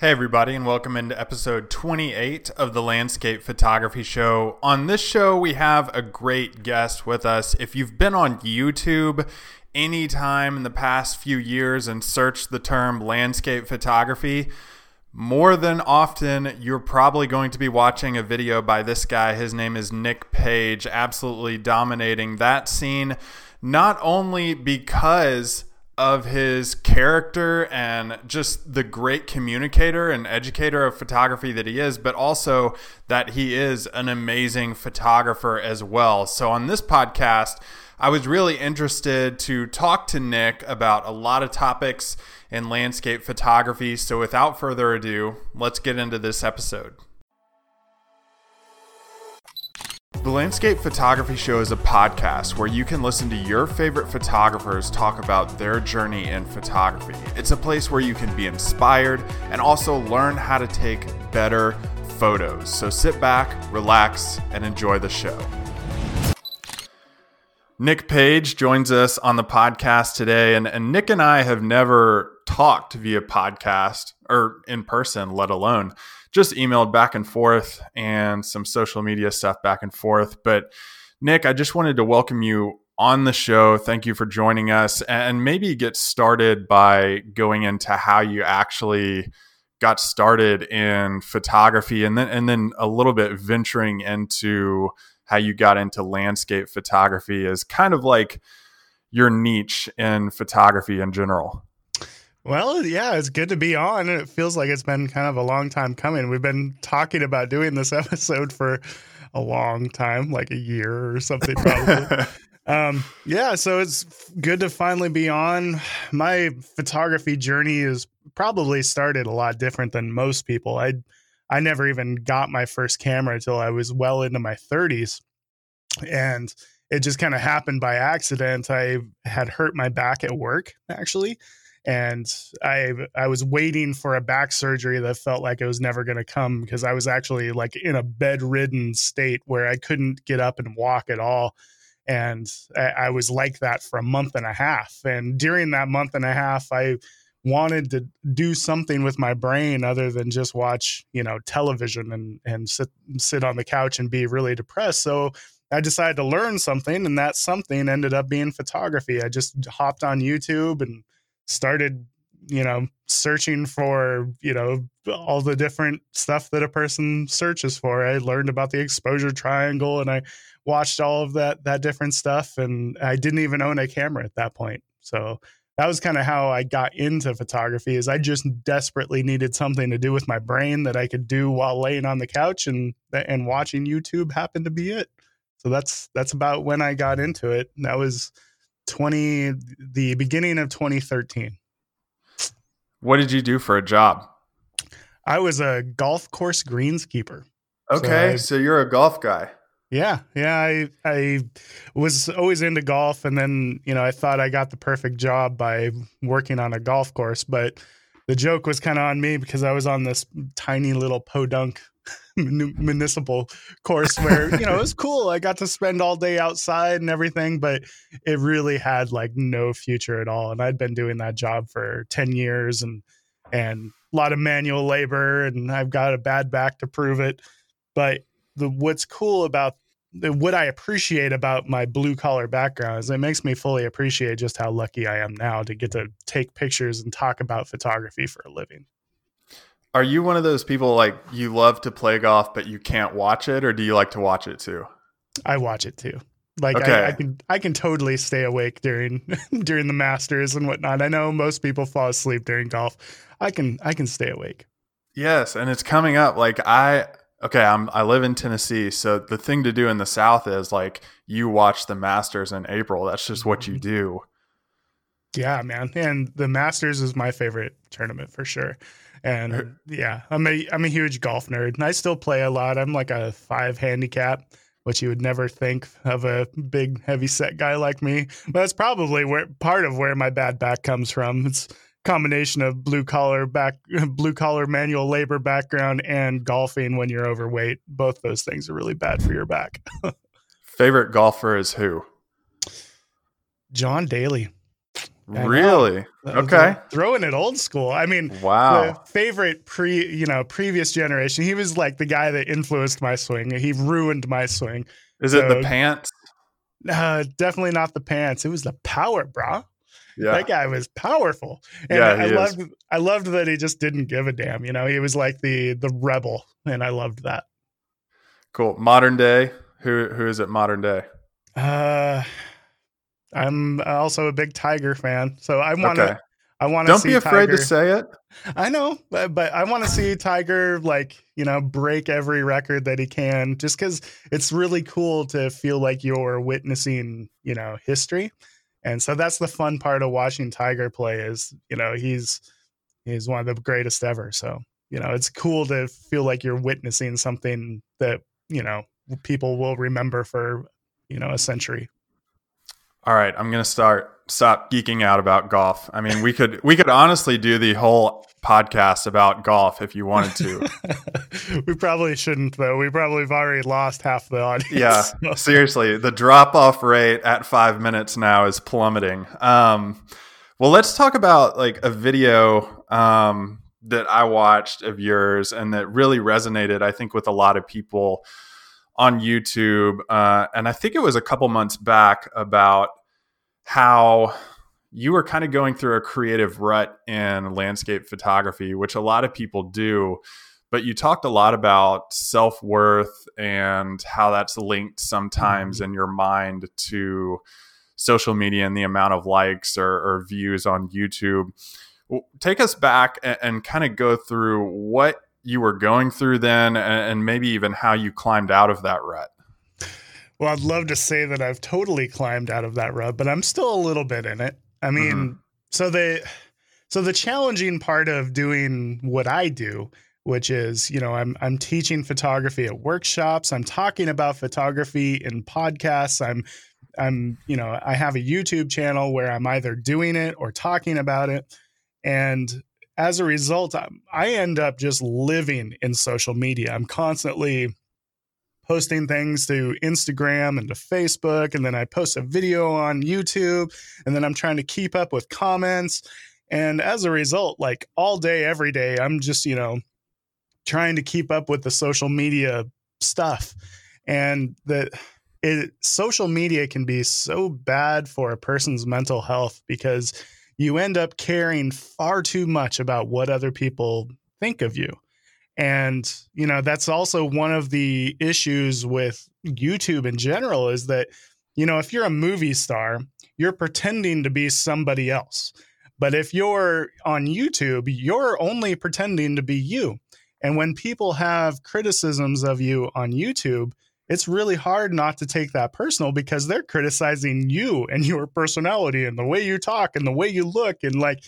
Hey, everybody, and welcome into episode 28 of the Landscape Photography Show. On this show, we have a great guest with us. If you've been on YouTube anytime in the past few years and searched the term landscape photography, more than often, you're probably going to be watching a video by this guy. His name is Nick Page, absolutely dominating that scene, not only because of his character and just the great communicator and educator of photography that he is, but also that he is an amazing photographer as well. So, on this podcast, I was really interested to talk to Nick about a lot of topics in landscape photography. So, without further ado, let's get into this episode. The Landscape Photography Show is a podcast where you can listen to your favorite photographers talk about their journey in photography. It's a place where you can be inspired and also learn how to take better photos. So sit back, relax, and enjoy the show. Nick Page joins us on the podcast today, and, and Nick and I have never talked via podcast or in person, let alone just emailed back and forth and some social media stuff back and forth. But Nick, I just wanted to welcome you on the show. Thank you for joining us and maybe get started by going into how you actually got started in photography and then and then a little bit venturing into how you got into landscape photography as kind of like your niche in photography in general. Well, yeah, it's good to be on. And it feels like it's been kind of a long time coming. We've been talking about doing this episode for a long time, like a year or something, probably. um, yeah, so it's good to finally be on. My photography journey is probably started a lot different than most people. I I never even got my first camera until I was well into my 30s. And it just kind of happened by accident. I had hurt my back at work, actually and I I was waiting for a back surgery that felt like it was never going to come because I was actually like in a bedridden state where I couldn't get up and walk at all, and I, I was like that for a month and a half. And during that month and a half, I wanted to do something with my brain other than just watch you know television and and sit sit on the couch and be really depressed. So I decided to learn something, and that something ended up being photography. I just hopped on YouTube and started you know searching for you know all the different stuff that a person searches for. I learned about the exposure triangle and i watched all of that that different stuff and i didn't even own a camera at that point. So that was kind of how i got into photography is i just desperately needed something to do with my brain that i could do while laying on the couch and and watching youtube happened to be it. So that's that's about when i got into it. That was 20 the beginning of 2013. What did you do for a job? I was a golf course greenskeeper. Okay, so, I, so you're a golf guy. Yeah, yeah. I I was always into golf, and then you know I thought I got the perfect job by working on a golf course, but the joke was kind of on me because I was on this tiny little podunk municipal course where you know it was cool. I got to spend all day outside and everything but it really had like no future at all. And i'd been doing that job for 10 years and and a lot of manual labor and i've got a bad back to prove it. But the what's cool about what i appreciate about my blue collar background is it makes me fully appreciate just how lucky i am now to get to take pictures and talk about photography for a living are you one of those people like you love to play golf but you can't watch it, or do you like to watch it too? I watch it too. Like okay. I, I, can I can totally stay awake during during the Masters and whatnot. I know most people fall asleep during golf. I can I can stay awake. Yes, and it's coming up. Like I okay, I'm I live in Tennessee, so the thing to do in the South is like you watch the Masters in April. That's just what you mm-hmm. do. Yeah, man. And the Masters is my favorite tournament for sure. And er, yeah, I'm a I'm a huge golf nerd, and I still play a lot. I'm like a five handicap, which you would never think of a big heavy set guy like me. But that's probably where part of where my bad back comes from. It's combination of blue collar back blue collar manual labor background and golfing when you're overweight. Both those things are really bad for your back. Favorite golfer is who? John Daly. Really? Okay. Throwing it old school. I mean, wow. favorite pre, you know, previous generation. He was like the guy that influenced my swing. He ruined my swing. Is so, it the pants? Uh, definitely not the pants. It was the power, bro. Yeah. That guy was powerful. And yeah, I, I loved I loved that he just didn't give a damn. You know, he was like the the rebel, and I loved that. Cool. Modern day. Who who is it modern day? Uh I'm also a big Tiger fan, so I want to. Okay. I want to. Don't be afraid Tiger. to say it. I know, but, but I want to see Tiger like you know break every record that he can, just because it's really cool to feel like you're witnessing you know history, and so that's the fun part of watching Tiger play is you know he's he's one of the greatest ever. So you know it's cool to feel like you're witnessing something that you know people will remember for you know a century all right, I'm going to start stop geeking out about golf. I mean, we could we could honestly do the whole podcast about golf if you wanted to. we probably shouldn't though. We probably have already lost half the audience. Yeah, seriously, the drop off rate at 5 minutes now is plummeting. Um, well, let's talk about like a video um, that I watched of yours and that really resonated I think with a lot of people on YouTube, uh, and I think it was a couple months back about how you were kind of going through a creative rut in landscape photography, which a lot of people do. But you talked a lot about self worth and how that's linked sometimes mm-hmm. in your mind to social media and the amount of likes or, or views on YouTube. Take us back and, and kind of go through what you were going through then and maybe even how you climbed out of that rut. Well, I'd love to say that I've totally climbed out of that rut, but I'm still a little bit in it. I mean, mm-hmm. so the so the challenging part of doing what I do, which is, you know, I'm I'm teaching photography at workshops, I'm talking about photography in podcasts, I'm I'm, you know, I have a YouTube channel where I'm either doing it or talking about it. And as a result, I end up just living in social media. I'm constantly posting things to Instagram and to Facebook, and then I post a video on YouTube, and then I'm trying to keep up with comments. And as a result, like all day, every day, I'm just, you know, trying to keep up with the social media stuff. And that it social media can be so bad for a person's mental health because you end up caring far too much about what other people think of you. And, you know, that's also one of the issues with YouTube in general is that, you know, if you're a movie star, you're pretending to be somebody else. But if you're on YouTube, you're only pretending to be you. And when people have criticisms of you on YouTube, it's really hard not to take that personal because they're criticizing you and your personality and the way you talk and the way you look and like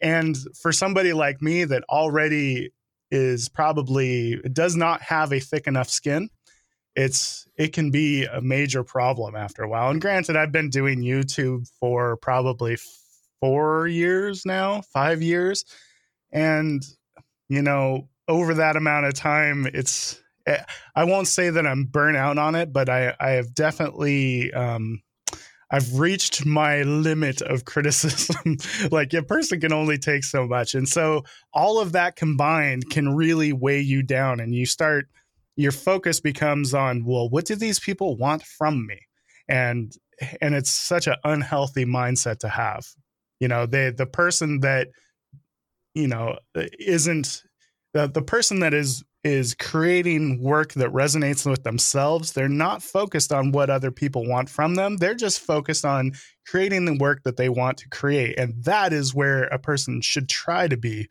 and for somebody like me that already is probably does not have a thick enough skin it's it can be a major problem after a while. And granted i've been doing youtube for probably 4 years now 5 years. And you know over that amount of time it's I won't say that I'm burnt out on it, but I, I have definitely um, I've reached my limit of criticism. like a person can only take so much. And so all of that combined can really weigh you down and you start your focus becomes on, well, what do these people want from me? And and it's such an unhealthy mindset to have. You know, they the person that you know isn't the, the person that is is creating work that resonates with themselves. They're not focused on what other people want from them. They're just focused on creating the work that they want to create. And that is where a person should try to be.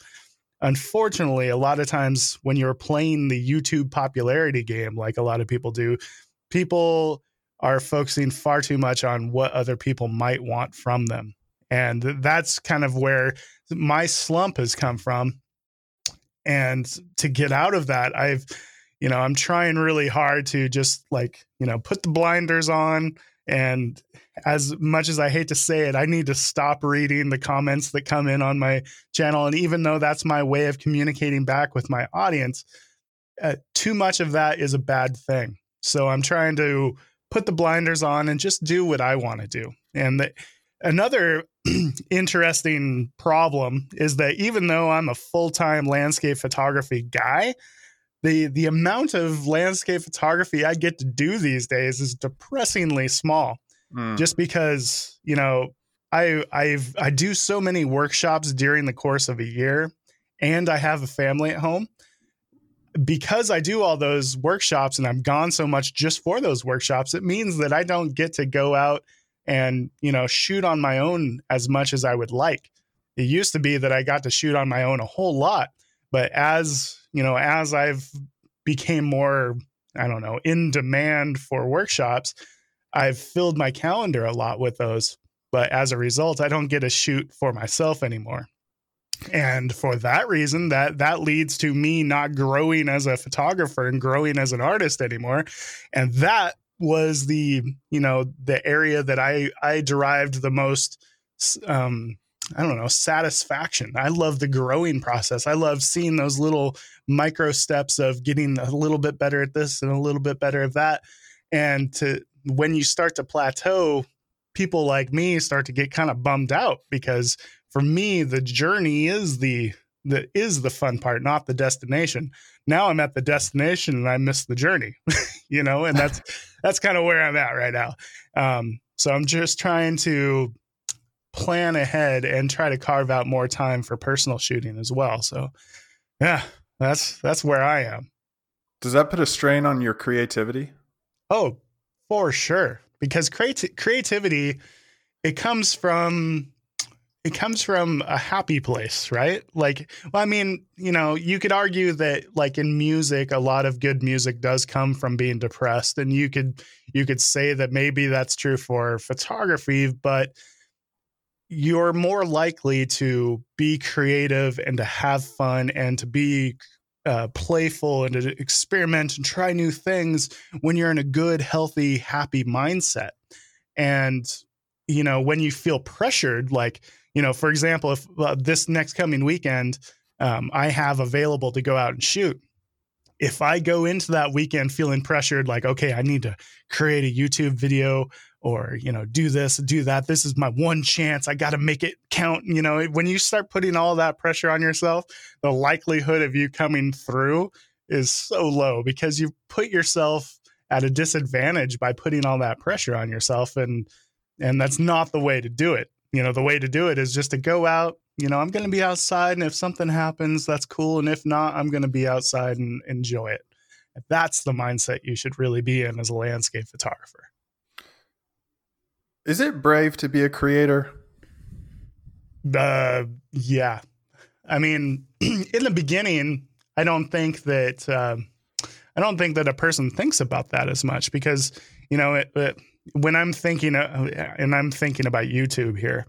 Unfortunately, a lot of times when you're playing the YouTube popularity game, like a lot of people do, people are focusing far too much on what other people might want from them. And that's kind of where my slump has come from and to get out of that i've you know i'm trying really hard to just like you know put the blinders on and as much as i hate to say it i need to stop reading the comments that come in on my channel and even though that's my way of communicating back with my audience uh, too much of that is a bad thing. So i'm trying to put the blinders on and just do what i want to do and the, another interesting problem is that even though I'm a full time landscape photography guy, the the amount of landscape photography I get to do these days is depressingly small. Mm. Just because you know I I've I do so many workshops during the course of a year, and I have a family at home. Because I do all those workshops and I'm gone so much just for those workshops, it means that I don't get to go out and you know shoot on my own as much as I would like. It used to be that I got to shoot on my own a whole lot, but as you know, as I've became more, I don't know, in demand for workshops, I've filled my calendar a lot with those. But as a result, I don't get to shoot for myself anymore. And for that reason, that that leads to me not growing as a photographer and growing as an artist anymore. And that was the, you know, the area that I I derived the most um I don't know, satisfaction. I love the growing process. I love seeing those little micro steps of getting a little bit better at this and a little bit better at that. And to when you start to plateau, people like me start to get kind of bummed out because for me, the journey is the the is the fun part, not the destination. Now I'm at the destination and I miss the journey, you know, and that's that's kind of where I'm at right now. Um, so I'm just trying to plan ahead and try to carve out more time for personal shooting as well. So, yeah, that's that's where I am. Does that put a strain on your creativity? Oh, for sure. Because creati- creativity it comes from it comes from a happy place, right? Like, well, I mean, you know, you could argue that like in music, a lot of good music does come from being depressed, and you could you could say that maybe that's true for photography, but you're more likely to be creative and to have fun and to be uh, playful and to experiment and try new things when you're in a good, healthy, happy mindset. And, you know, when you feel pressured, like, you know, for example, if uh, this next coming weekend, um, I have available to go out and shoot. If I go into that weekend feeling pressured, like, okay, I need to create a YouTube video or you know do this do that this is my one chance i got to make it count you know when you start putting all that pressure on yourself the likelihood of you coming through is so low because you put yourself at a disadvantage by putting all that pressure on yourself and and that's not the way to do it you know the way to do it is just to go out you know i'm going to be outside and if something happens that's cool and if not i'm going to be outside and enjoy it that's the mindset you should really be in as a landscape photographer is it brave to be a creator? Uh, yeah. I mean, in the beginning, I don't think that uh, I don't think that a person thinks about that as much because you know it, it, when I'm thinking uh, and I'm thinking about YouTube here.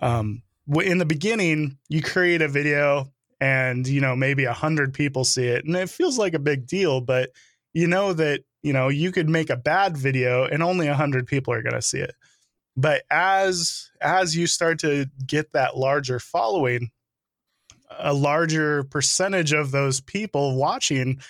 Um, in the beginning, you create a video and you know maybe a hundred people see it, and it feels like a big deal, but you know that you know you could make a bad video and only a hundred people are going to see it but as as you start to get that larger following a larger percentage of those people watching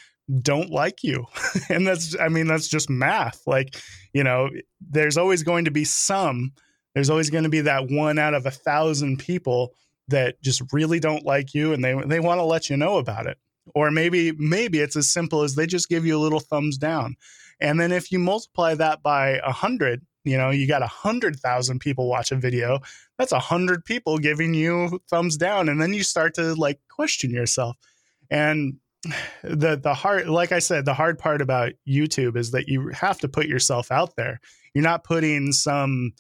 don't like you. And that's i mean that's just math. Like you know there's always going to be some there's always going to be that one out of a thousand people that just really don't like you and they they want to let you know about it. Or maybe maybe it's as simple as they just give you a little thumbs down. And then if you multiply that by a hundred you know you got a hundred thousand people watch a video that's a hundred people giving you thumbs down. And then you start to like question yourself. And the the hard like i said the hard part about youtube is that you have to put yourself out there you're not putting some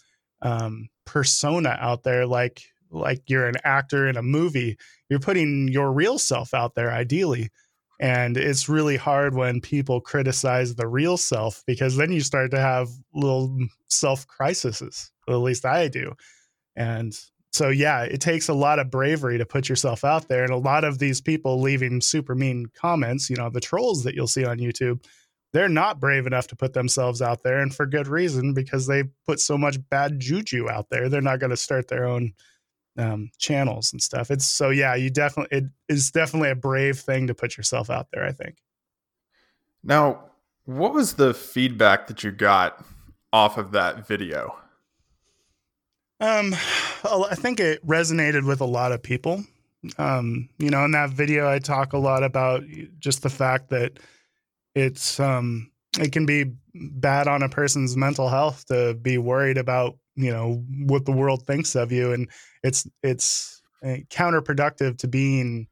um, persona out there like like you're an actor in a movie you're putting your real self out there ideally and it's really hard when people criticize the real self because then you start to have little self crises. At least I do. And so, yeah, it takes a lot of bravery to put yourself out there. And a lot of these people leaving super mean comments, you know, the trolls that you'll see on YouTube, they're not brave enough to put themselves out there. And for good reason, because they put so much bad juju out there. They're not going to start their own um, channels and stuff. It's so yeah, you definitely it is definitely a brave thing to put yourself out there. I think. Now, what was the feedback that you got off of that video? Um, I think it resonated with a lot of people. Um, you know, in that video, I talk a lot about just the fact that it's um, it can be bad on a person's mental health to be worried about you know what the world thinks of you, and it's it's uh, counterproductive to being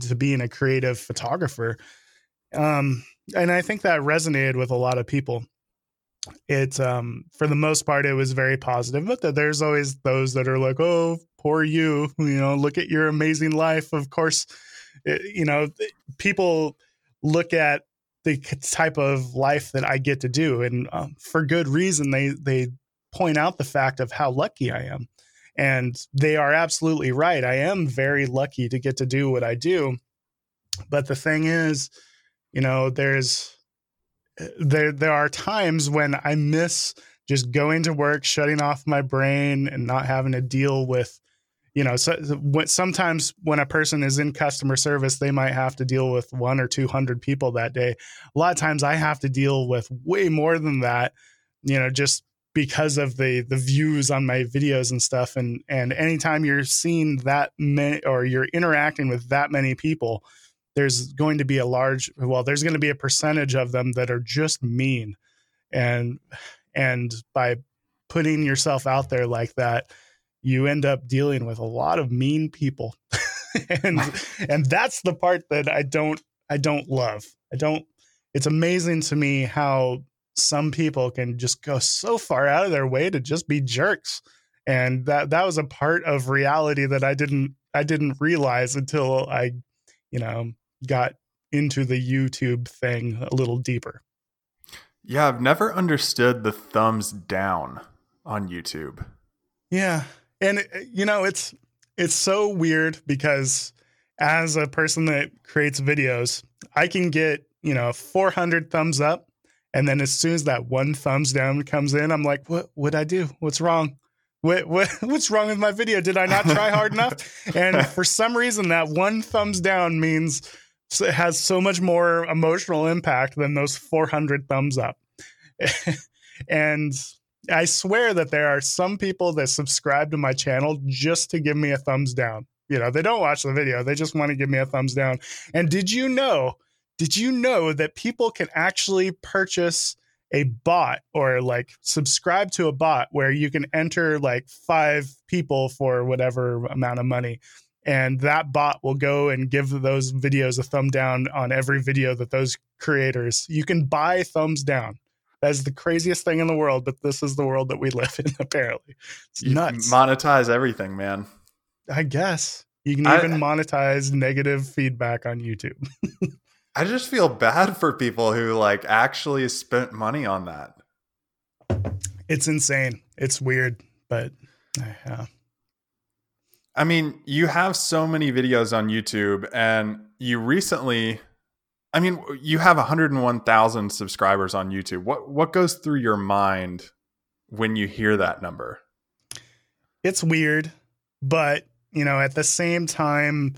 to being a creative photographer. Um, and I think that resonated with a lot of people it um for the most part it was very positive but there's always those that are like oh poor you you know look at your amazing life. Of course it, you know people look at the type of life that I get to do and um, for good reason they they point out the fact of how lucky I am and they are absolutely right I am very lucky to get to do what I do but the thing is you know there's there there are times when I miss just going to work, shutting off my brain, and not having to deal with, you know, so, sometimes when a person is in customer service, they might have to deal with one or two hundred people that day. A lot of times, I have to deal with way more than that, you know, just because of the the views on my videos and stuff. And and anytime you're seeing that many or you're interacting with that many people there's going to be a large well there's going to be a percentage of them that are just mean and and by putting yourself out there like that you end up dealing with a lot of mean people. And and that's the part that I don't I don't love. I don't it's amazing to me how some people can just go so far out of their way to just be jerks. And that that was a part of reality that I didn't I didn't realize until I you know got into the YouTube thing a little deeper. Yeah, I've never understood the thumbs down on YouTube. Yeah. And uh, you know, it's it's so weird because as a person that creates videos, I can get, you know, 400 thumbs up and then as soon as that one thumbs down comes in, I'm like, what would I do? What's wrong? What, what, what's wrong with my video? Did I not try hard enough? And for some reason, that one thumbs down means it has so much more emotional impact than those 400 thumbs up. and I swear that there are some people that subscribe to my channel just to give me a thumbs down. You know, they don't watch the video, they just want to give me a thumbs down. And did you know, did you know that people can actually purchase a bot or like subscribe to a bot where you can enter like five people for whatever amount of money and that bot will go and give those videos a thumb down on every video that those creators you can buy thumbs down. That is the craziest thing in the world but this is the world that we live in apparently. It's you nuts. monetize everything man. I guess. You can even I, monetize negative feedback on youtube. I just feel bad for people who like actually spent money on that. It's insane. It's weird but eh, yeah I mean, you have so many videos on YouTube, and you recently, I mean, you have 101,000 subscribers on YouTube. What what goes through your mind when you hear that number? It's weird, but you know, at the same time,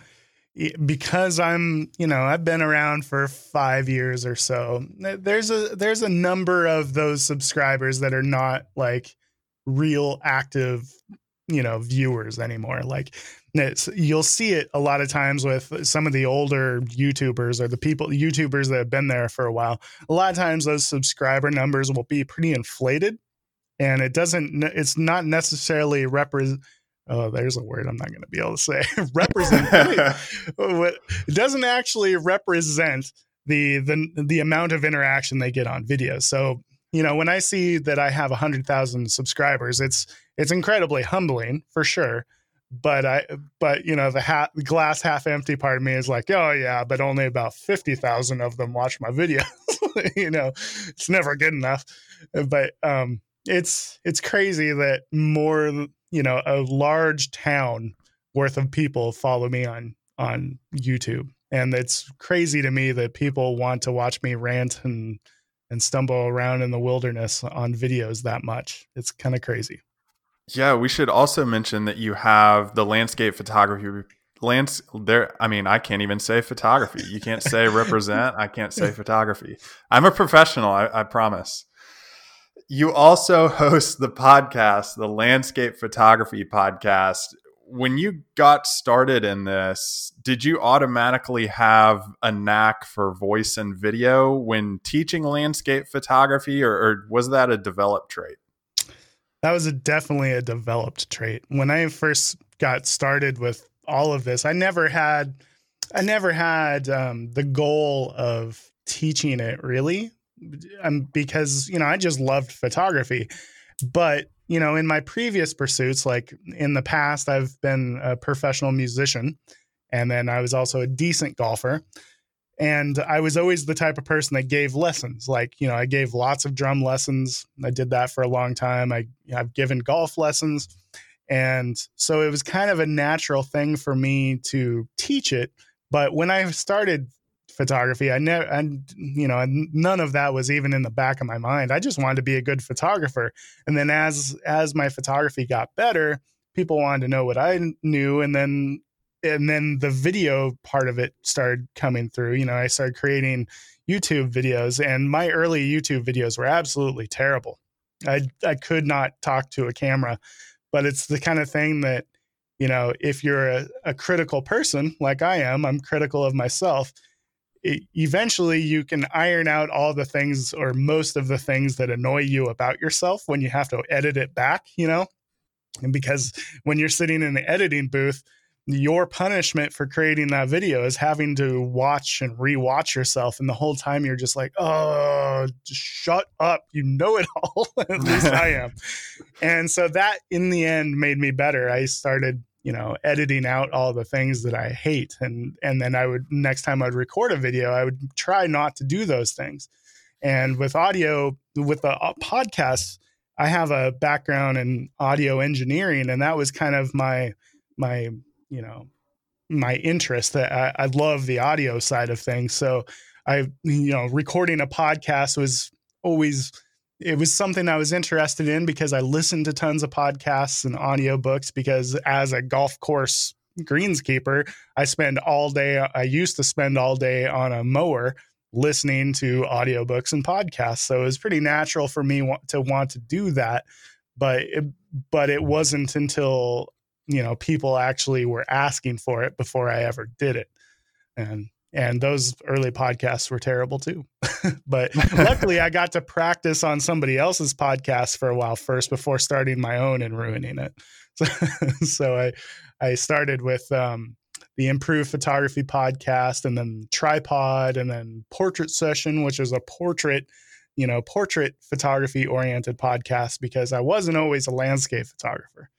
because I'm, you know, I've been around for five years or so. Eh, there's a there's a number of those subscribers that are not like real active you know viewers anymore like you'll see it a lot of times with some of the older youtubers or the people youtubers that have been there for a while. A lot of times those subscriber numbers will be pretty inflated and it doesn't it's not necessarily represent oh there's a word i'm not going to be able to say represent it doesn't actually represent the the the amount of interaction they get on videos so you know when i see that i have 100000 subscribers it's it's incredibly humbling for sure. But i but you know the hat the glass half empty part of me is like oh yeah but only about 50,000 of them watch my videos. You know it's never good enough. But um it's it's crazy that more you know a large town worth of people follow me on on YouTube. And it's crazy to me that people want to watch me rant and and stumble around in the wilderness on videos that much. It's kind of crazy. Yeah, we should also mention that you have the landscape photography lands there i mean i can't even say photography. You can't say represent i can't say photography. I'm a professional I, I, promise. You also host the podcast, the Landscape Photography Podcast. When you got started in this, did you automatically have a knack for voice and video when teaching landscape photography, or, or was that a developed trait? That was a, definitely a developed trait. When I first got started with all of this, I never had, I never had um, the goal of teaching it really um, because you know I just loved photography. But you know, in my previous pursuits, like in the past, I've been a professional musician, and then I was also a decent golfer. And I was always the type of person that gave lessons. Like, you know, I gave lots of drum lessons. I did that for a long time. I, I've given golf lessons. And so it was kind of a natural thing for me to teach it. But when I started photography. I never, and you know, none of that was even in the back of my mind. I just wanted to be a good photographer. And then as as my photography got better, people wanted to know what I knew, and then and then the video part of it started coming through. You know, I started creating YouTube videos, and my early YouTube videos were absolutely terrible. I I could not talk to a camera, but it's the kind of thing that you know if you're a, a critical person like I am, I'm critical of myself eventually you can iron out all the things or most of the things that annoy you about yourself when you have to edit it back, you know? And because when you're sitting in the editing booth, your punishment for creating that video is having to watch and rewatch yourself. And the whole time you're just like, oh, shut up. You know it all. At least I am. And so that in the end made me better. I started you know editing out all the things that i hate. And and then i would next time i'd record a video i would try not to do those things. And with audio with the uh, podcast i have a background in audio engineering and that was kind of my my you know my interest that I, I love the audio side of things. So i you know recording a podcast was always it was something I was interested in because I listened to tons of podcasts and audiobooks because as a golf course greenskeeper, I spend all day I used to spend all day on a mower listening to audiobooks and podcasts. So it was pretty natural for me to want to do that, but it, but it wasn't until, you know, people actually were asking for it before I ever did it. And and those early podcasts were terrible too. but luckily, I got to practice on somebody else's podcast for a while first before starting my own and ruining it. So, so I I started with um, the Improved Photography podcast, and then Tripod, and then Portrait Session, which is a portrait, you know, portrait photography oriented podcast because I wasn't always a landscape photographer.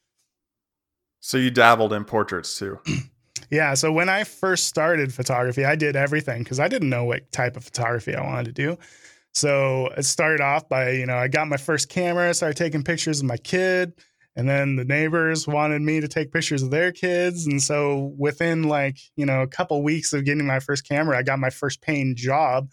So you dabbled in portraits too. Yeah. So when I first started photography, I did everything because I didn't know what type of photography I wanted to do. So it started off by, you know, I got my first camera, started taking pictures of my kid. And then the neighbors wanted me to take pictures of their kids. And so within like, you know, a couple weeks of getting my first camera, I got my first paying job.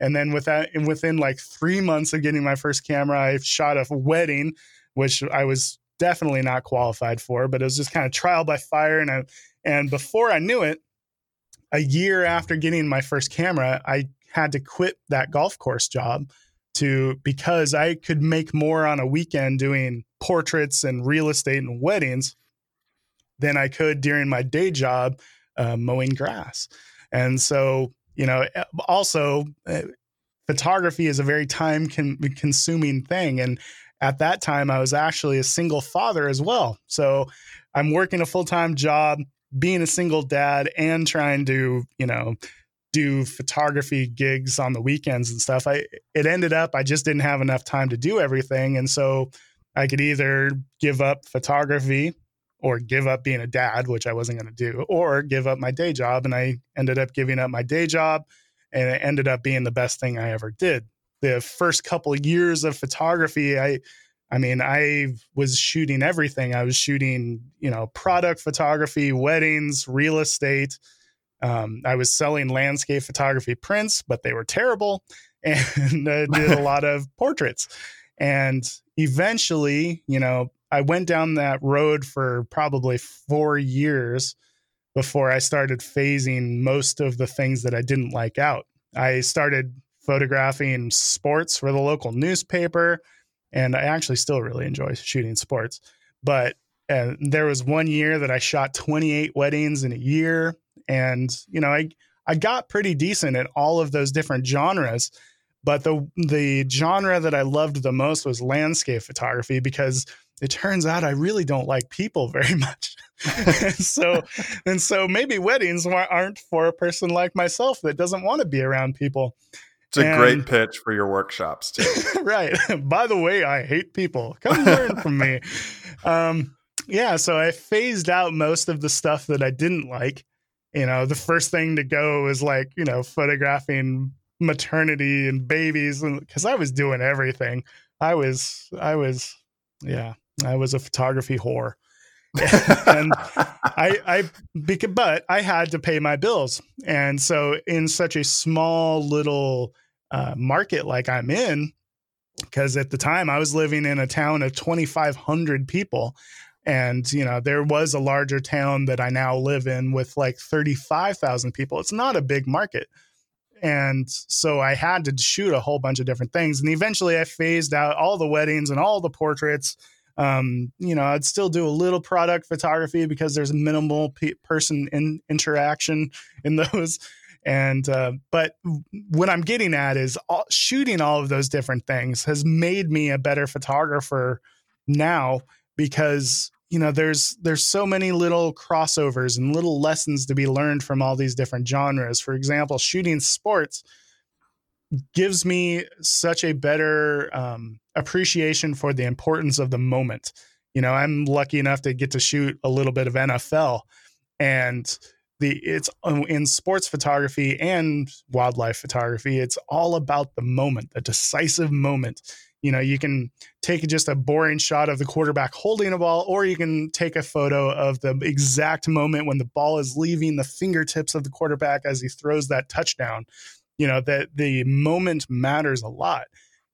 And then with that, and within like three months of getting my first camera, I shot a wedding, which I was definitely not qualified for, but it was just kind of trial by fire. And I, and before I knew it, a year after getting my first camera, I had to quit that golf course job to because I could make more on a weekend doing portraits and real estate and weddings than I could during my day job uh, mowing grass. And so, you know, also uh, photography is a very time con- consuming thing. And at that time, I was actually a single father as well. So I'm working a full time job being a single dad and trying to, you know, do photography gigs on the weekends and stuff. I it ended up I just didn't have enough time to do everything and so I could either give up photography or give up being a dad, which I wasn't going to do, or give up my day job and I ended up giving up my day job and it ended up being the best thing I ever did. The first couple years of photography, I I mean, I was shooting everything. I was shooting, you know, product photography, weddings, real estate. Um, I was selling landscape photography prints, but they were terrible. And I did a lot of portraits. And eventually, you know, I went down that road for probably four years before I started phasing most of the things that I didn't like out. I started photographing sports for the local newspaper and I actually still really enjoy shooting sports. But uh, there was one year that I shot 28 weddings in a year, and you know I I got pretty decent at all of those different genres. But the the genre that I loved the most was landscape photography because it turns out I really don't like people very much. and so and so maybe weddings aren't for a person like myself that doesn't want to be around people. It's a and, great pitch for your workshops too. right. By the way, I hate people. Come learn from me. Um, yeah, so I phased out most of the stuff that I didn't like. You know, the first thing to go was like, you know, photographing maternity and babies and because I was doing everything. I was I was yeah, I was a photography whore. and I, I, but I had to pay my bills. And so, in such a small little uh, market like I'm in, because at the time I was living in a town of 2,500 people. And, you know, there was a larger town that I now live in with like 35,000 people. It's not a big market. And so I had to shoot a whole bunch of different things. And eventually I phased out all the weddings and all the portraits um, you know, I'd still do a little product photography because there's minimal pe- person in interaction in those. And uh, but what I'm getting at is all, shooting all of those different things has made me a better photographer now because you know there's there's so many little crossovers and little lessons to be learned from all these different genres. For example, shooting sports gives me such a better um, appreciation for the importance of the moment. You know, I'm lucky enough to get to shoot a little bit of NFL, and the it's um, in sports photography and wildlife photography. It's all about the moment, the decisive moment. You know, you can take just a boring shot of the quarterback holding a ball, or you can take a photo of the exact moment when the ball is leaving the fingertips of the quarterback as he throws that touchdown you know that the moment matters a lot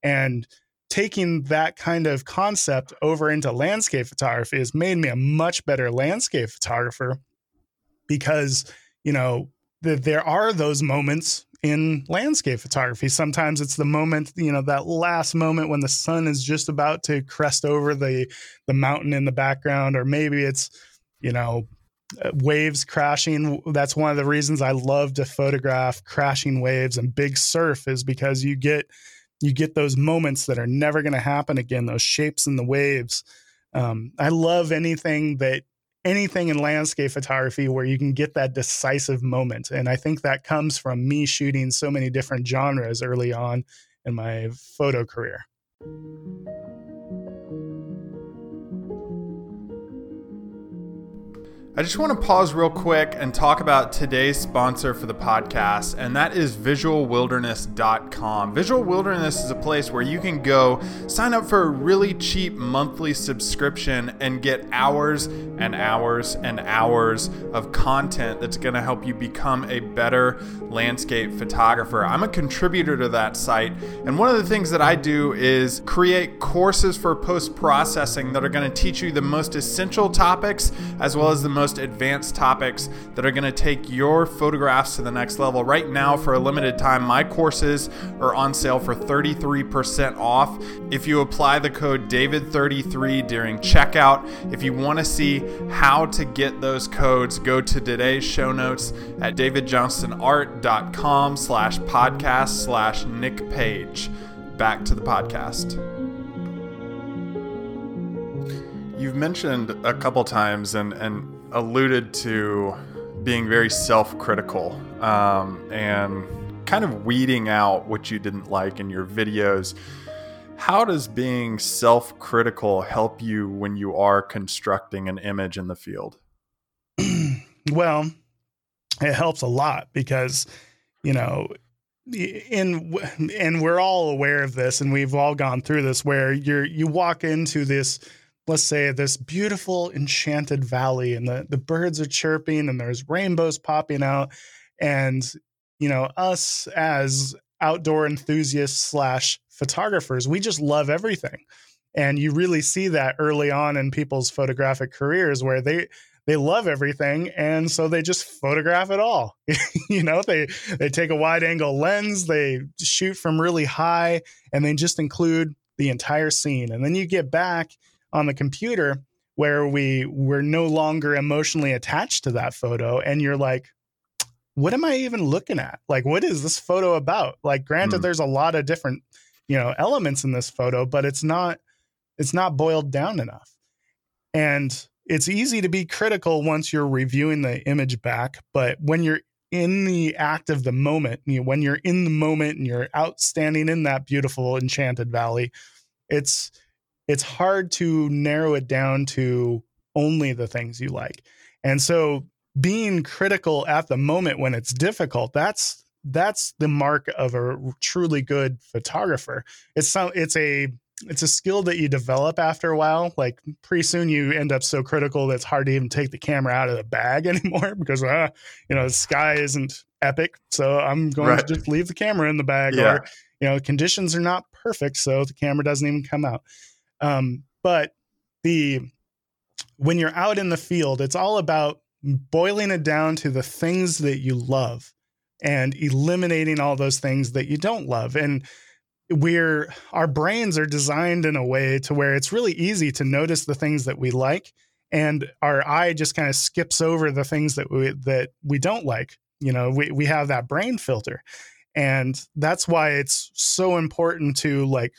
and taking that kind of concept over into landscape photography has made me a much better landscape photographer because you know that there are those moments in landscape photography sometimes it's the moment you know that last moment when the sun is just about to crest over the the mountain in the background or maybe it's you know uh, waves crashing. That's one of the reasons I love to photograph crashing waves and big surf is because you get you get those moments that are never going to happen again. Those shapes in the waves. Um, I love anything that anything in landscape photography where you can get that decisive moment, and I think that comes from me shooting so many different genres early on in my photo career. I just want to pause real quick and talk about today's sponsor for the podcast, and that is visualwilderness.com. Visual Wilderness is a place where you can go sign up for a really cheap monthly subscription and get hours and hours and hours of content that's going to help you become a better landscape photographer. I'm a contributor to that site, and one of the things that I do is create courses for post processing that are going to teach you the most essential topics as well as the most most advanced topics that are going to take your photographs to the next level. Right now, for a limited time, my courses are on sale for 33% off. If you apply the code DAVID33 during checkout, if you want to see how to get those codes, go to today's show notes at davidjohnstonart.com slash podcast slash Nick Page. Back to the podcast. You've mentioned a couple times, and, and alluded to being very self critical um, and kind of weeding out what you didn't like in your videos. How does being self critical help you when you are constructing an image in the field? well, it helps a lot because, you know, in and we're all aware of this and we've all gone through this where you're you walk into this let's say this beautiful enchanted valley and the, the birds are chirping and there's rainbows popping out and you know us as outdoor enthusiasts slash photographers we just love everything and you really see that early on in people's photographic careers where they they love everything and so they just photograph it all you know they they take a wide angle lens they shoot from really high and they just include the entire scene. And then you get back on the computer where we we're no longer emotionally attached to that photo and you're like what am i even looking at? Like what is this photo about? Like granted mm. there's a lot of different you know elements in this photo but it's not it's not boiled down enough. And it's easy to be critical once you're reviewing the image back but when you're in the act of the moment, you know, when you're in the moment and you're outstanding in that beautiful enchanted valley, it's it's hard to narrow it down to only the things you like. And so being critical at the moment when it's difficult, that's that's the mark of a truly good photographer. It's some it's a it's a skill that you develop after a while. Like pretty soon you end up so critical that it's hard to even take the camera out of the bag anymore because uh, you know the sky isn't epic. So I'm going right. to just leave the camera in the bag. Yeah. Or you know conditions are not perfect, so the camera doesn't even come out. Um, but the when you're out in the field, it's all about boiling it down to the things that you love and eliminating all those things that you don't love. And we're our brains are designed in a way to where it's really easy to notice the things that we like and our eye just kind of skips over the things that we that we don't like. You know we, we have that brain filter. And that's why it's so important to like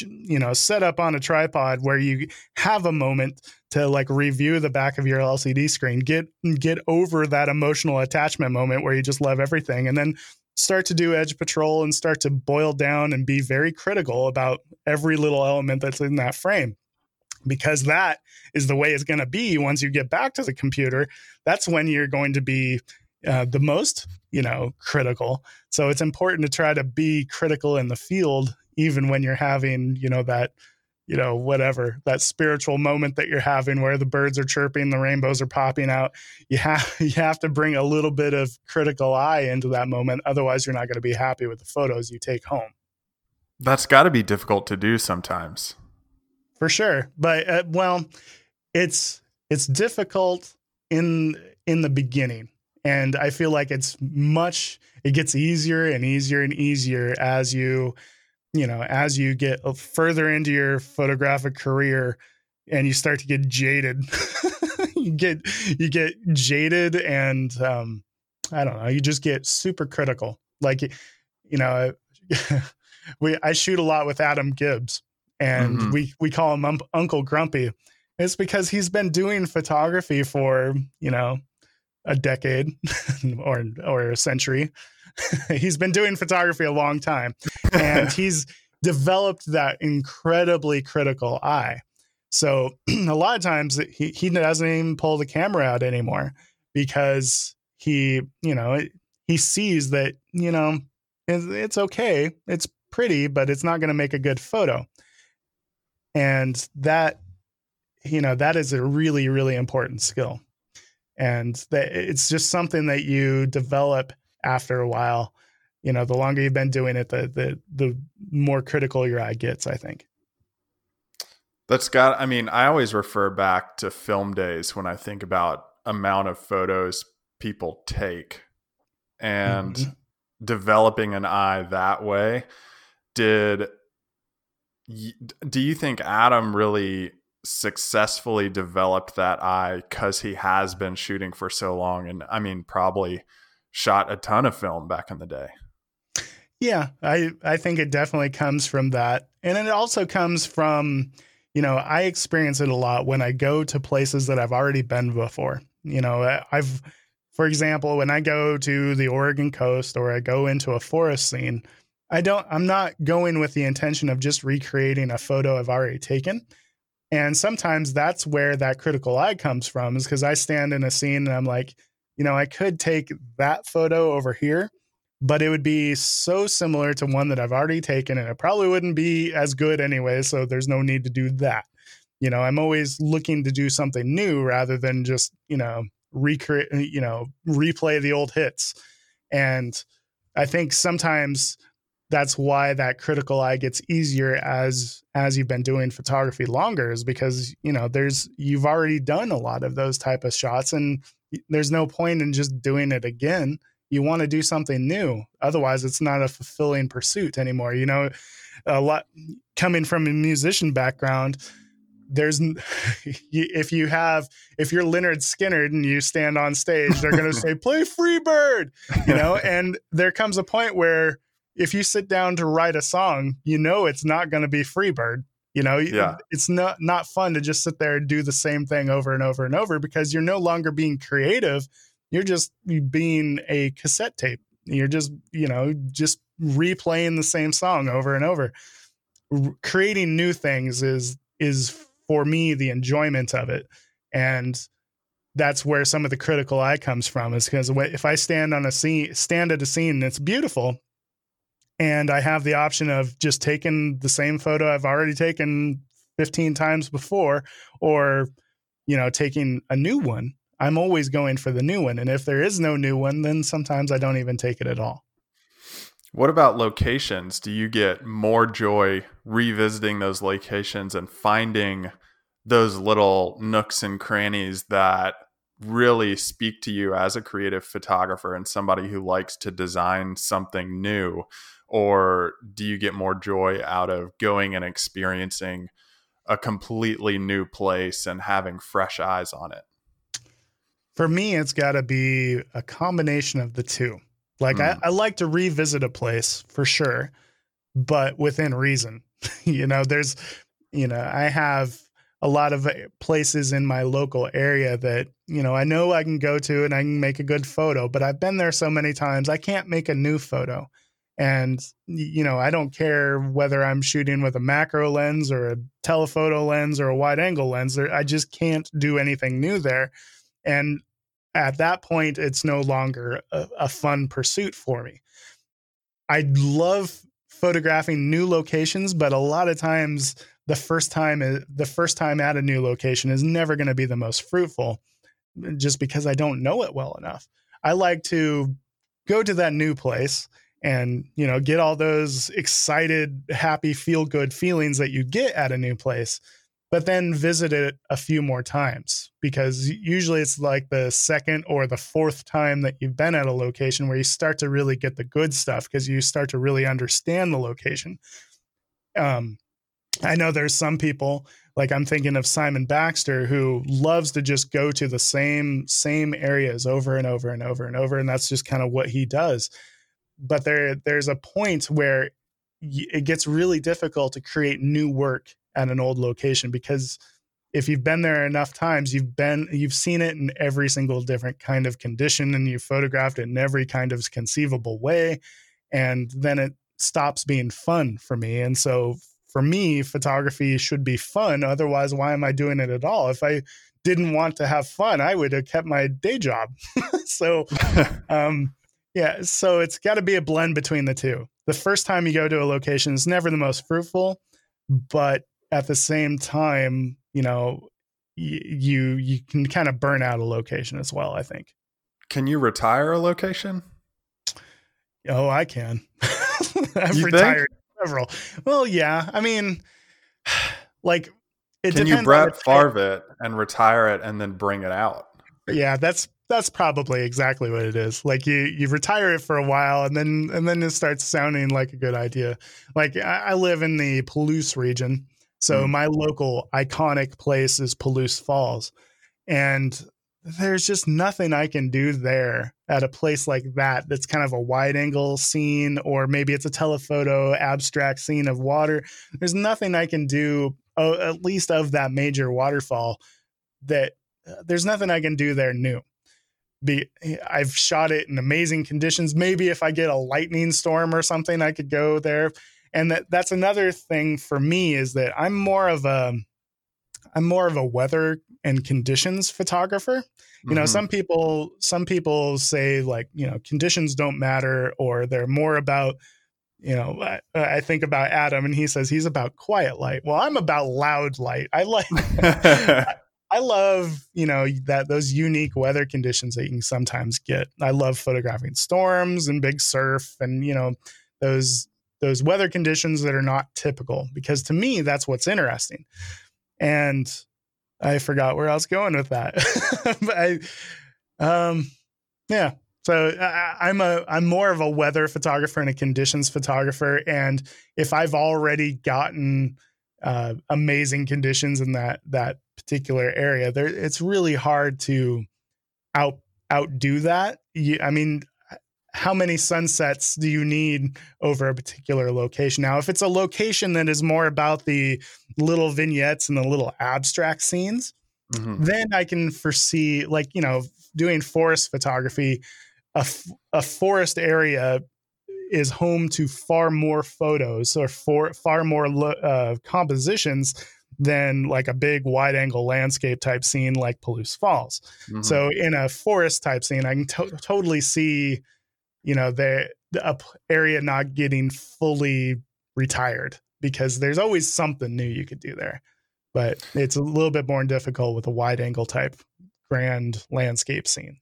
you know set up on a tripod where you have a moment to like review the back of your LCD screen get get over that emotional attachment moment where you just love everything and then start to do edge patrol and start to boil down and be very critical about every little element that's in that frame. Because that is the way it's going to be once you get back to the computer. That's when you're going to be uh, the most you know critical. So it's important to try to be critical in the field even when you're having you know that you know whatever that spiritual moment that you're having where the birds are chirping the rainbows are popping out you have you have to bring a little bit of critical eye into that moment otherwise you're not going to be happy with the photos you take home. That's got to be difficult to do sometimes. For sure but uh, well it's it's difficult in in the beginning and i feel like it's much it gets easier and easier and easier as you you know, as you get further into your photographic career and you start to get jaded, you get you get jaded and um, I don't know, you just get super critical. Like, you know, we I shoot a lot with Adam Gibbs, and mm-hmm. we we call him um, Uncle Grumpy. It's because he's been doing photography for you know a decade or or a century, he's been doing photography a long time and he's developed that incredibly critical eye. So a lot of times he, he doesn't even pull the camera out anymore because he, you know, he sees that, you know, it's okay. It's pretty, but it's not going to make a good photo. And that, you know, that is a really, really important skill. And that it's just something that you develop after a while. You know, the longer you've been doing it, the the the more critical your eye gets, I think. That's got I mean, I always refer back to film days when I think about amount of photos people take and mm-hmm. developing an eye that way did do you think Adam really successfully developed that eye cuz he has been shooting for so long and I mean probably shot a ton of film back in the day. Yeah, I I think it definitely comes from that. And it also comes from, you know, I experience it a lot when I go to places that I've already been before. You know, I've for example, when I go to the Oregon coast or I go into a forest scene, I don't I'm not going with the intention of just recreating a photo I've already taken. And sometimes that's where that critical eye comes from is because I stand in a scene and I'm like, you know, I could take that photo over here, but it would be so similar to one that I've already taken and it probably wouldn't be as good anyway. So there's no need to do that. You know, I'm always looking to do something new rather than just, you know, recreate, you know, replay the old hits. And I think sometimes that's why that critical eye gets easier as as you've been doing photography longer is because you know there's you've already done a lot of those type of shots and there's no point in just doing it again you want to do something new. Otherwise, it's not a fulfilling pursuit anymore. You know, a lot coming from a musician background, there's if you have if you're Lynyrd Skynyrd and you stand on stage, they're going to say play Freebird, you know, and there comes a point where if you sit down to write a song, you know it's not going to be Freebird. You know, yeah. it's not not fun to just sit there and do the same thing over and over and over because you're no longer being creative. You're just being a cassette tape. You're just, you know, just replaying the same song over and over. R- creating new things is is for me the enjoyment of it and that's where some of the critical eye comes from is because if i stand on a scene stand at a scene and it's beautiful and i have the option of just taking the same photo i've already taken 15 times before or you know taking a new one i'm always going for the new one and if there is no new one then sometimes i don't even take it at all what about locations? Do you get more joy revisiting those locations and finding those little nooks and crannies that really speak to you as a creative photographer and somebody who likes to design something new? Or do you get more joy out of going and experiencing a completely new place and having fresh eyes on it? For me, it's got to be a combination of the two. Like mm. I, I like to revisit a place for sure, but within reason. you know, there's, you know, I have a lot of uh, places in my local area that, you know, I know I can go to and I can make a good photo, but I've been there so many times, I can't make a new photo. And, you know, I don't care whether I'm shooting with a macro lens or a telephoto lens or a wide angle lens. I just can't do anything new there. And at that point, it's no longer a, a fun pursuit for me. I love photographing new locations, but a lot of times the first time uh, the first time at a new location is never going to be the most fruitful just because I don't know it well enough. I like to go to that new place and you know get all those excited happy feel good feelings that you get at a new place but then visit it a few more times because usually it's like the second or the fourth time that you've been at a location where you start to really get the good stuff because you start to really understand the location. Um, I know there's some people like I'm thinking of Simon Baxter who loves to just go to the same same areas over and over and over and over, and that's just kind of what he does. But there there's a point where it gets really difficult to create new work at an old location because if you've been there enough times you've been you've seen it in every single different kind of condition and you've photographed it in every kind of conceivable way. And then it stops being fun for me. And so for me photography should be fun. Otherwise why am i doing it at all? If i didn't want to have fun i would have kept my day job. So um yeah so it's got to be a blend between the two the first time you go to a location is never the most fruitful but at the same time, you know, y- you you can kind of burn out a location as well. I think. Can you retire a location? Oh, I can. I've you retired think? several. Well, yeah. I mean, like, it can you Brett Favre it and retire it and then bring it out? Yeah, that's that's probably exactly what it is. Like you you retire it for a while and then and then it starts sounding like a good idea. Like I, I live in the Palouse region, so mm. my local iconic place is Palouse Falls. And there's just nothing I can do there at a place like that that's kind of a wide angle scene, or maybe it's a telephoto abstract scene of water. There's nothing I can do, uh, at least of that major waterfall, that uh, there's nothing I can do there new. Be, I've shot it in amazing conditions. Maybe if I get a lightning storm or something, I could go there and that that's another thing for me is that I'm more of a I'm more of a weather and conditions photographer. You know, mm-hmm. some people some people say like, you know, conditions don't matter or they're more about you know, I, I, think about Adam and he says he's about quiet light. Well, I'm about loud light. I like I, love, you know, that those unique weather conditions that you can sometimes get. I love photographing storms and big surf and, you know, those those weather conditions that are not typical because to me that's what's interesting. And i forgot where i was going with that. But i um yeah. So I, I'm a I'm more of a weather photographer and a conditions photographer, and if I've already gotten uh, amazing conditions in that that particular area, there it's really hard to out outdo that. You, I mean, how many sunsets do you need over a particular location? Now, if it's a location that is more about the little vignettes and the little abstract scenes, mm-hmm. then I can foresee, like, you know, doing forest photography, a, a forest area is home to far more photos or for far more uh, compositions than like a big wide angle landscape type scene like Palouse Falls. Mm-hmm. So in a forest type scene, I can to- totally see you know the the area not getting fully retired because there's always something new you could do there but it's a little bit more difficult with a wide angle type grand landscape scene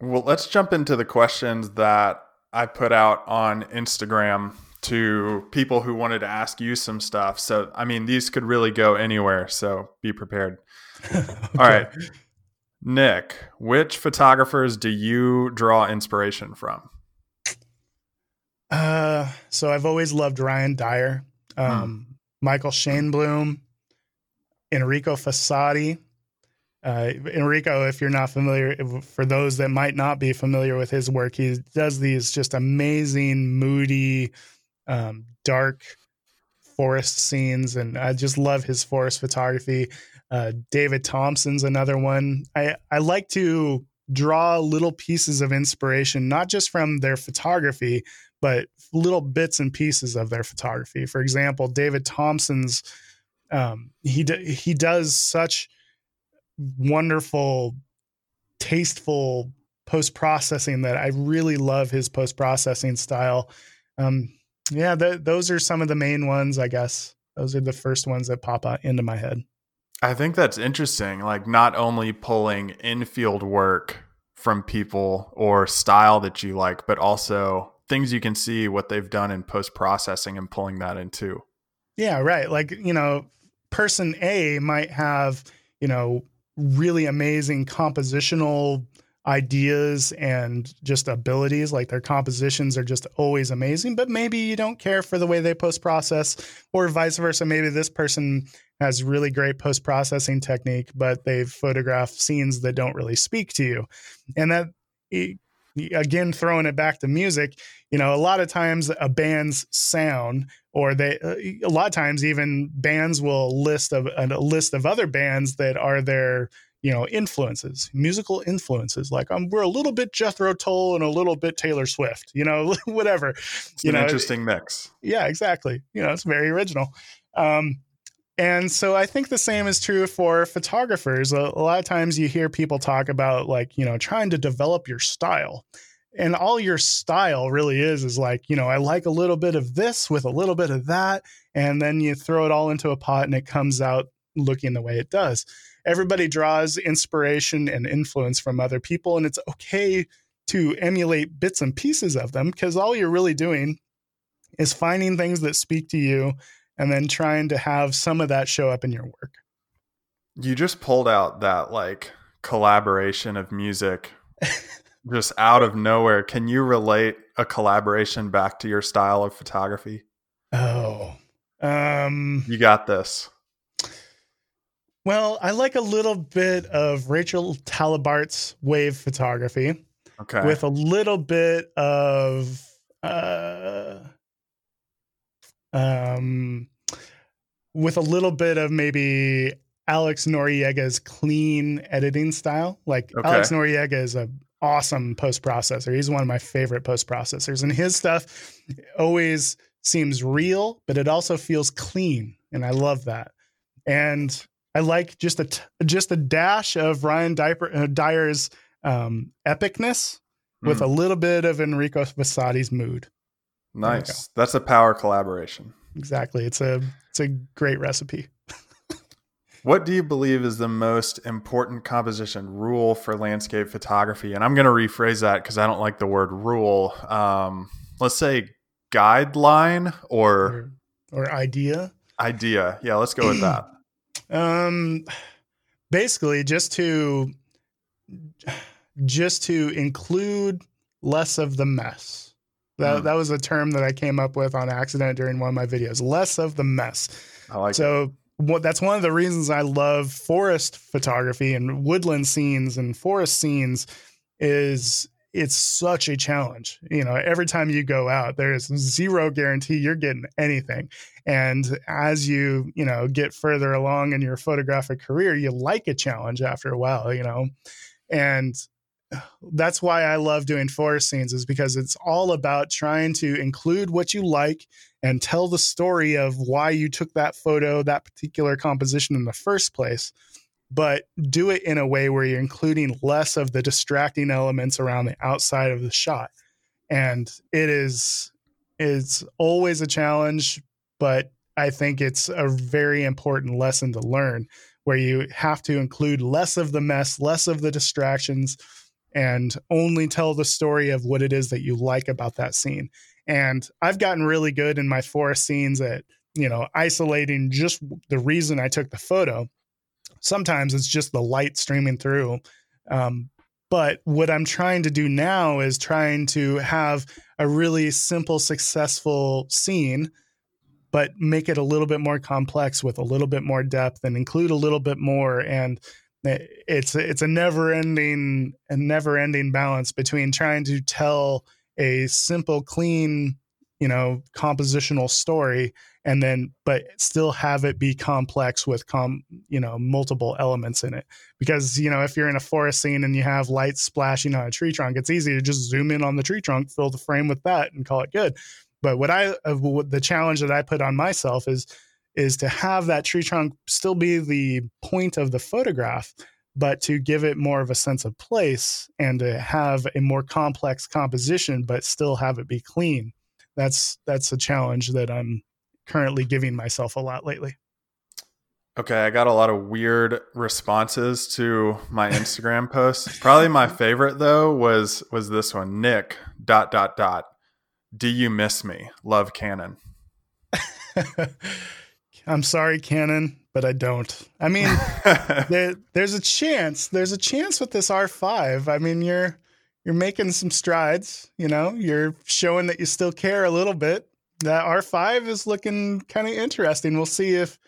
well let's jump into the questions that i put out on instagram to people who wanted to ask you some stuff so i mean these could really go anywhere so be prepared okay. all right Nick, which photographers do you draw inspiration from? Uh, so I've always loved Ryan Dyer, um, hmm. Michael Shainblum, Enrico Fossati. Uh, Enrico, if you're not familiar, for those that might not be familiar with his work, he does these just amazing, moody, um, dark forest scenes, and I just love his forest photography. Uh, David Thompson's another one. I, I like to draw little pieces of inspiration, not just from their photography, but little bits and pieces of their photography. For example, David Thompson's um, he d- he does such wonderful, tasteful post processing that I really love his post processing style. Um, yeah, th- those are some of the main ones, I guess. Those are the first ones that pop out into my head. I think that's interesting. Like not only pulling infield work from people or style that you like, but also things you can see what they've done in post processing and pulling that into. Yeah, right. Like, you know, person A might have, you know, really amazing compositional ideas and just abilities like their compositions are just always amazing but maybe you don't care for the way they post process or vice versa maybe this person has really great post processing technique, but they've photographed scenes that don't really speak to you. And that, again, throwing it back to music, you know, a lot of times a band's sound, or they, a lot of times even bands will list of a list of other bands that are their you know influences musical influences like um, we're a little bit jethro tull and a little bit taylor swift you know whatever it's you an know interesting mix. Yeah exactly you know it's very original. Um, and so I think the same is true for photographers. A, lot of times you hear people talk about like, you know, trying to develop your style. And all your style really is is like, you know, I like a little bit of this with a little bit of that. And then you throw it all into a pot and it comes out looking the way it does. Everybody draws inspiration and influence from other people. And it's okay to emulate bits and pieces of them because all you're really doing is finding things that speak to you and then trying to have some of that show up in your work. You just pulled out that like collaboration of music just out of nowhere. Can you relate a collaboration back to your style of photography? Oh, um, you got this. Well, I like a little bit of Rachel Talibart's wave photography. Okay. With a little bit of uh um, with a little bit of maybe Alex Noriega's clean editing style. Like okay. Alex Noriega is a awesome post processor. He's one of my favorite post processors, and his stuff always seems real, but it also feels clean, and I love that. And I like just a t- just a dash of Ryan uh, Dyer's um, epicness with hmm. a little bit of Enrico Fossati's mood. Nice. That's a power collaboration. Exactly. It's a it's a great recipe. what do you believe is the most important composition rule for landscape photography? And I'm going to rephrase that because I don't like the word rule. Um, let's say guideline or, or or idea. Idea. Yeah, let's go with that. um, basically, just to just to include less of the mess. That, mm. that was a term that I came up with on accident during one of my videos. Less of the mess. I like so what that's one of the reasons I love forest photography and woodland scenes and forest scenes is it's such a challenge. You know, every time you go out, there's zero guarantee you're getting anything. And as you, you know, get further along in your photographic career, you like a challenge after a while, you know. And that's why I love doing forest scenes is because it's all about trying to include what you like and tell the story of why you took that photo, that particular composition in the first place but do it in a way where you're including less of the distracting elements around the outside of the shot. And it is is always a challenge, but I think it's a very important lesson to learn where you have to include less of the mess, less of the distractions, and only tell the story of what it is that you like about that scene. And I've gotten really good in my forest scenes at, you know, isolating just the reason I took the photo sometimes it's just the light streaming through. Um, but what I'm trying to do now is trying to have a really simple, successful scene, but make it a little bit more complex with a little bit more depth and include a little bit more. And it's it's a never ending a never ending balance between trying to tell a simple, clean, you know, compositional story and then but still have it be complex with com you know multiple elements in it. Because you know if you're in a forest scene and you have lights splashing on a tree trunk it's easy to just zoom in on the tree trunk fill the frame with that and call it good. But what i uh, the challenge that i put on myself is is to have that tree trunk still be the point of the photograph but to give it more of a sense of place and to have a more complex composition but still have it be clean that's that's a challenge that i'm currently giving myself a lot lately. Okay, I got a lot of weird responses to my Instagram posts. Probably my favorite though was was this one. Nick dot dot dot. Do you miss me? Love Canon. I'm sorry, Canon, but I don't. I mean, there, there's a chance. There's a chance with this R5. I mean, you're you're making some strides. You know, you're showing that you still care a little bit that R5 is looking kind of interesting. We'll see if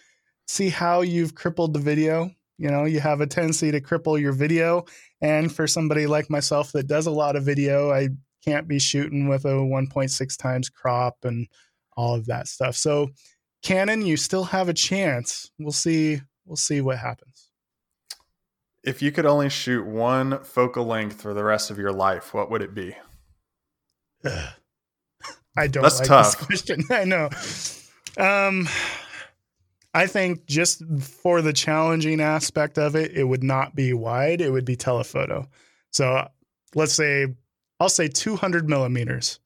see how you've crippled the video. You know, you have a tendency to cripple your video. And for somebody like myself that does a lot of video, I can't be shooting with a 1.6 times crop and all of that stuff. So Canon, you still have a chance. We'll see. We'll see what happens. If you could only shoot one focal length for the rest of your life, what would it be? I don't That's like tough. this question. I know. Um, I think just for the challenging aspect of it, it would not be wide. It would be telephoto. So let's say I'll say 200 millimeters.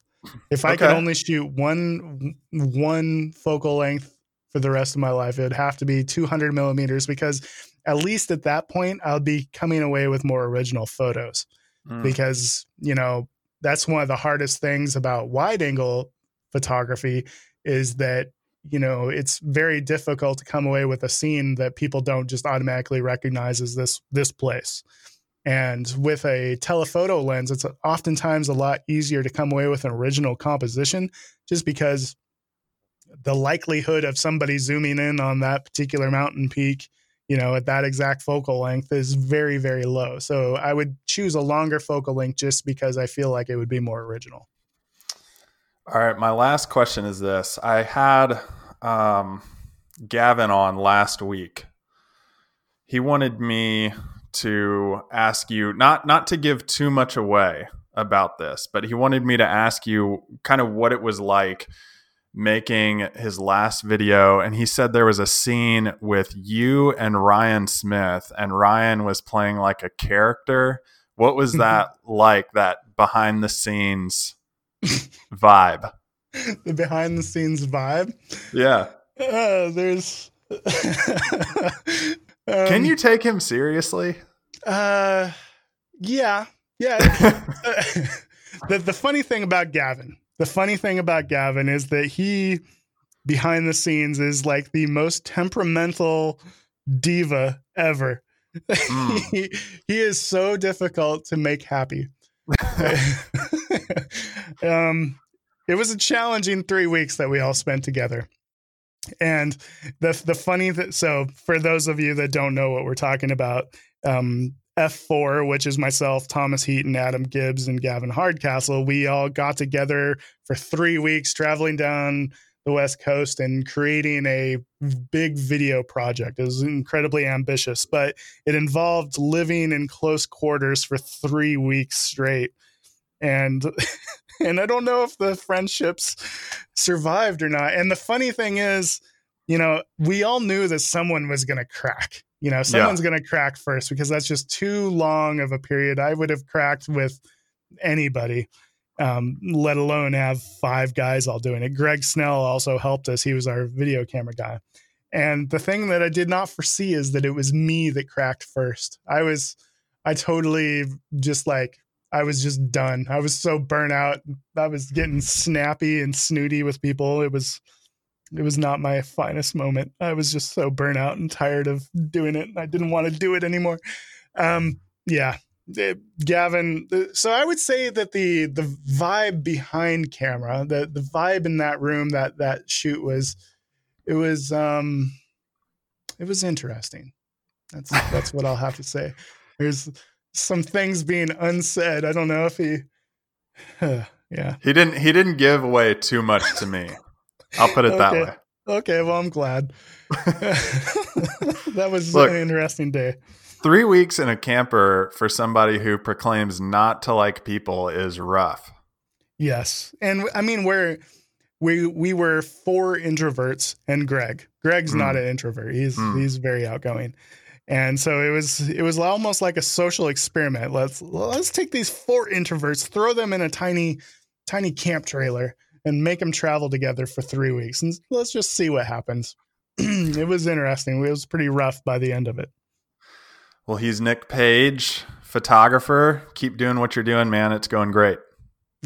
If I okay. could only shoot one one focal length for the rest of my life, it would have to be 200 millimeters because at least at that point, I'll be coming away with more original photos. Mm. Because you know that's one of the hardest things about wide angle photography is that you know it's very difficult to come away with a scene that people don't just automatically recognize as this this place and with a telephoto lens it's oftentimes a lot easier to come away with an original composition just because the likelihood of somebody zooming in on that particular mountain peak you know, at that exact focal length is very, very low. So I would choose a longer focal length just because I feel like it would be more original. All right. My last question is this I had um, Gavin on last week. He wanted me to ask you not not to give too much away about this, but he wanted me to ask you kind of what it was like making his last video and he said there was a scene with you and Ryan Smith and Ryan was playing like a character. What was mm-hmm. that like that behind the scenes vibe? The behind the scenes vibe? Yeah. Uh, there's um, Can you take him seriously? Uh yeah. Yeah. the the funny thing about Gavin the funny thing about Gavin is that he behind the scenes is like the most temperamental diva ever. Mm. he, he is so difficult to make happy. um, it was a challenging three weeks that we all spent together. And the the funny th- so for those of you that don't know what we're talking about, um, F4, which is myself, Thomas Heaton, Adam Gibbs, and Gavin Hardcastle, we all got together for three weeks, traveling down the West Coast and creating a big video project. It was incredibly ambitious, but it involved living in close quarters for three weeks straight. And and I don't know if the friendships survived or not. And the funny thing is, you know, we all knew that someone was going to crack. You know, someone's yeah. going to crack first because that's just too long of a period. I would have cracked with anybody um, let alone have five guys all doing it. Greg Snell also helped us. He was our video camera guy. And the thing that I did not foresee is that it was me that cracked first. I was, I totally just like, I was just done. I was so burnt out. I was getting snappy and snooty with people. It was, it was not my finest moment. I was just so burnt out and tired of doing it. I didn't want to do it anymore. Um, yeah, Gavin, so I would say that the the vibe behind camera, the the vibe in that room, that that shoot was, it was um, it was interesting. That's that's what I'll have to say. There's some things being unsaid. I don't know if he, yeah, he didn't he didn't give away too much to me. I'll put it okay. that way. Okay, well I'm glad. that was Look, an interesting day. Three weeks in a camper for somebody who proclaims not to like people is rough. Yes, and I mean we're we we were four introverts and Greg. Greg's mm. not an introvert. He's mm. he's very outgoing. And so it was it was almost like a social experiment. Let's let's take these four introverts, throw them in a tiny tiny camp trailer and make them travel together for 3 weeks and let's just see what happens. it was interesting. It was pretty rough by the end of it. Well, he's Nick Page, photographer. Keep doing what you're doing, man. It's going great.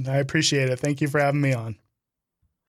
I appreciate it. Thank you for having me on.